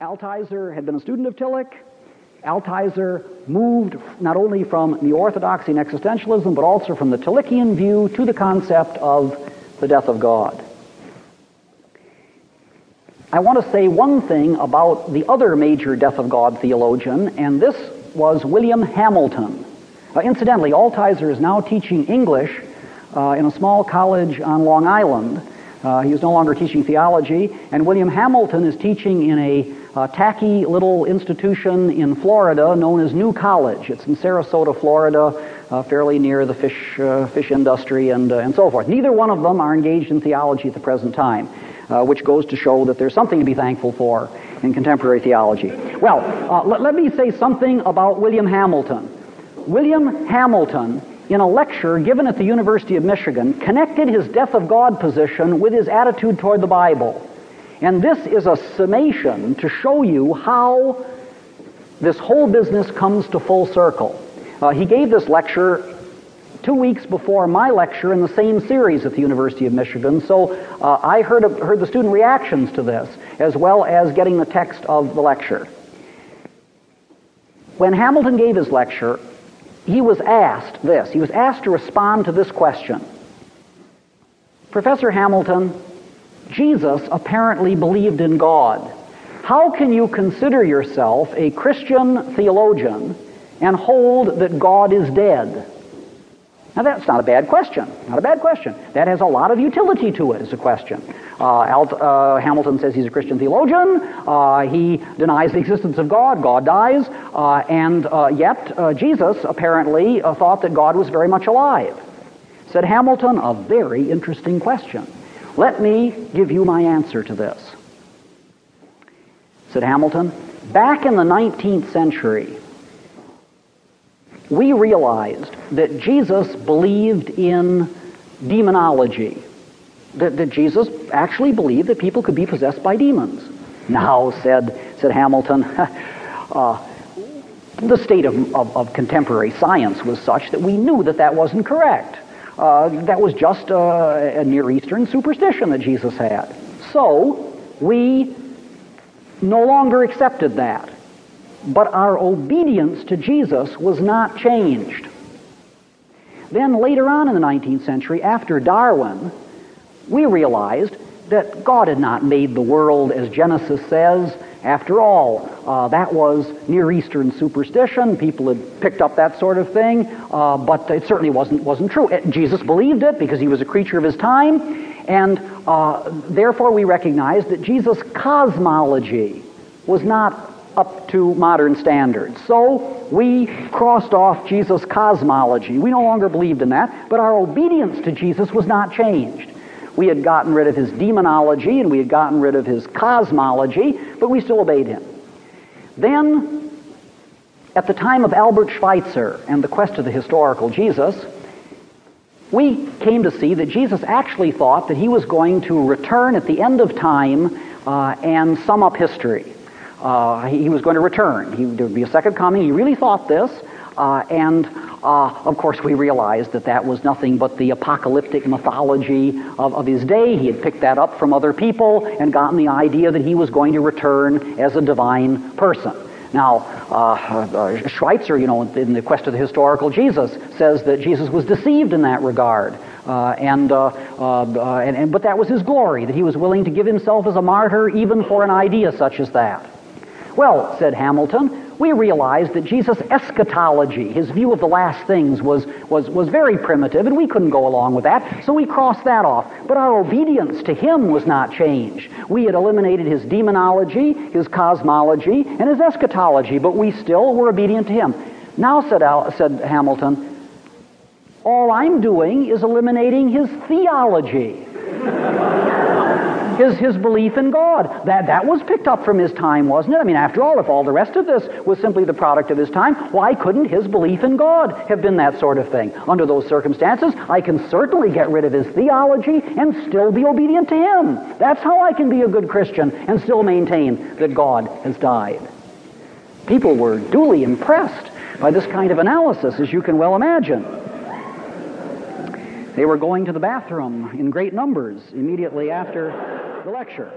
Altizer had been a student of Tillich. Altizer moved not only from the orthodoxy and existentialism, but also from the Tillichian view to the concept of the death of God. I want to say one thing about the other major death of God theologian, and this was William Hamilton. Uh, incidentally, Altizer is now teaching English uh, in a small college on Long Island. Uh, he is no longer teaching theology, and William Hamilton is teaching in a uh, tacky little institution in Florida known as New College. It's in Sarasota, Florida, uh, fairly near the fish, uh, fish industry and, uh, and so forth. Neither one of them are engaged in theology at the present time, uh, which goes to show that there's something to be thankful for in contemporary theology. Well, let me say something about William Hamilton. William Hamilton, in a lecture given at the University of Michigan, connected his death of God position with his attitude toward the Bible. And this is a summation to show you how this whole business comes to full circle. Uh, he gave this lecture two weeks before my lecture in the same series at the University of Michigan, so uh, I heard, heard the student reactions to this, as well as getting the text of the lecture. When Hamilton gave his lecture, he was asked this. He was asked to respond to this question. Professor Hamilton, Jesus apparently believed in God. How can you consider yourself a Christian theologian and hold that God is dead? Now that's not a bad question. Not a bad question. That has a lot of utility to it as a question. Uh, Alt, uh, Hamilton says he's a Christian theologian. Uh, he denies the existence of God. God dies. Uh, and uh, yet uh, Jesus apparently thought that God was very much alive. Said Hamilton, a very interesting question. Let me give you my answer to this. Said Hamilton, back in the 19th century, we realized that Jesus believed in demonology. That, that Jesus actually believed that people could be possessed by demons. Now, said, said Hamilton, uh, the state of, of, of, contemporary science was such that we knew that that wasn't correct. Uh, that was just a, a Near Eastern superstition that Jesus had. So, we no longer accepted that. But our obedience to Jesus was not changed. Then later on in the 19th century, after Darwin, we realized that God had not made the world as Genesis says. After all, uh, that was Near Eastern superstition. People had picked up that sort of thing, uh, but it certainly wasn't, wasn't true. It, Jesus believed it because he was a creature of his time, and uh, therefore we recognize that Jesus' cosmology was not up to modern standards. So we crossed off Jesus' cosmology. We no longer believed in that, but our obedience to Jesus was not changed. We had gotten rid of his demonology and we had gotten rid of his cosmology, but we still obeyed him. Then, at the time of Albert Schweitzer and the quest of the historical Jesus, we came to see that Jesus actually thought that he was going to return at the end of time uh, and sum up history. Uh, he, was going to return. He, there would be a second coming. He really thought this. Uh, and uh, of course, we realized that that was nothing but the apocalyptic mythology of, of, his day. He had picked that up from other people and gotten the idea that he was going to return as a divine person. Now, uh, uh, Schweitzer, you know, in the Quest of the Historical Jesus, says that Jesus was deceived in that regard. Uh, and, uh, uh, and, and, but that was his glory, that he was willing to give himself as a martyr even for an idea such as that. Well, said Hamilton, we realized that Jesus' eschatology, his view of the last things, was, was, was very primitive, and we couldn't go along with that, so we crossed that off. But our obedience to him was not changed. We had eliminated his demonology, his cosmology, and his eschatology, but we still were obedient to him. Now, said, Al, said Hamilton, all I'm doing is eliminating his theology his, his belief in God. That, that was picked up from his time, wasn't it? I mean, after all, if all the rest of this was simply the product of his time, why couldn't his belief in God have been that sort of thing? Under those circumstances, I can certainly get rid of his theology and still be obedient to him. That's how I can be a good Christian and still maintain that God has died. People were duly impressed by this kind of analysis, as you can well imagine. They were going to the bathroom in great numbers immediately after the lecture.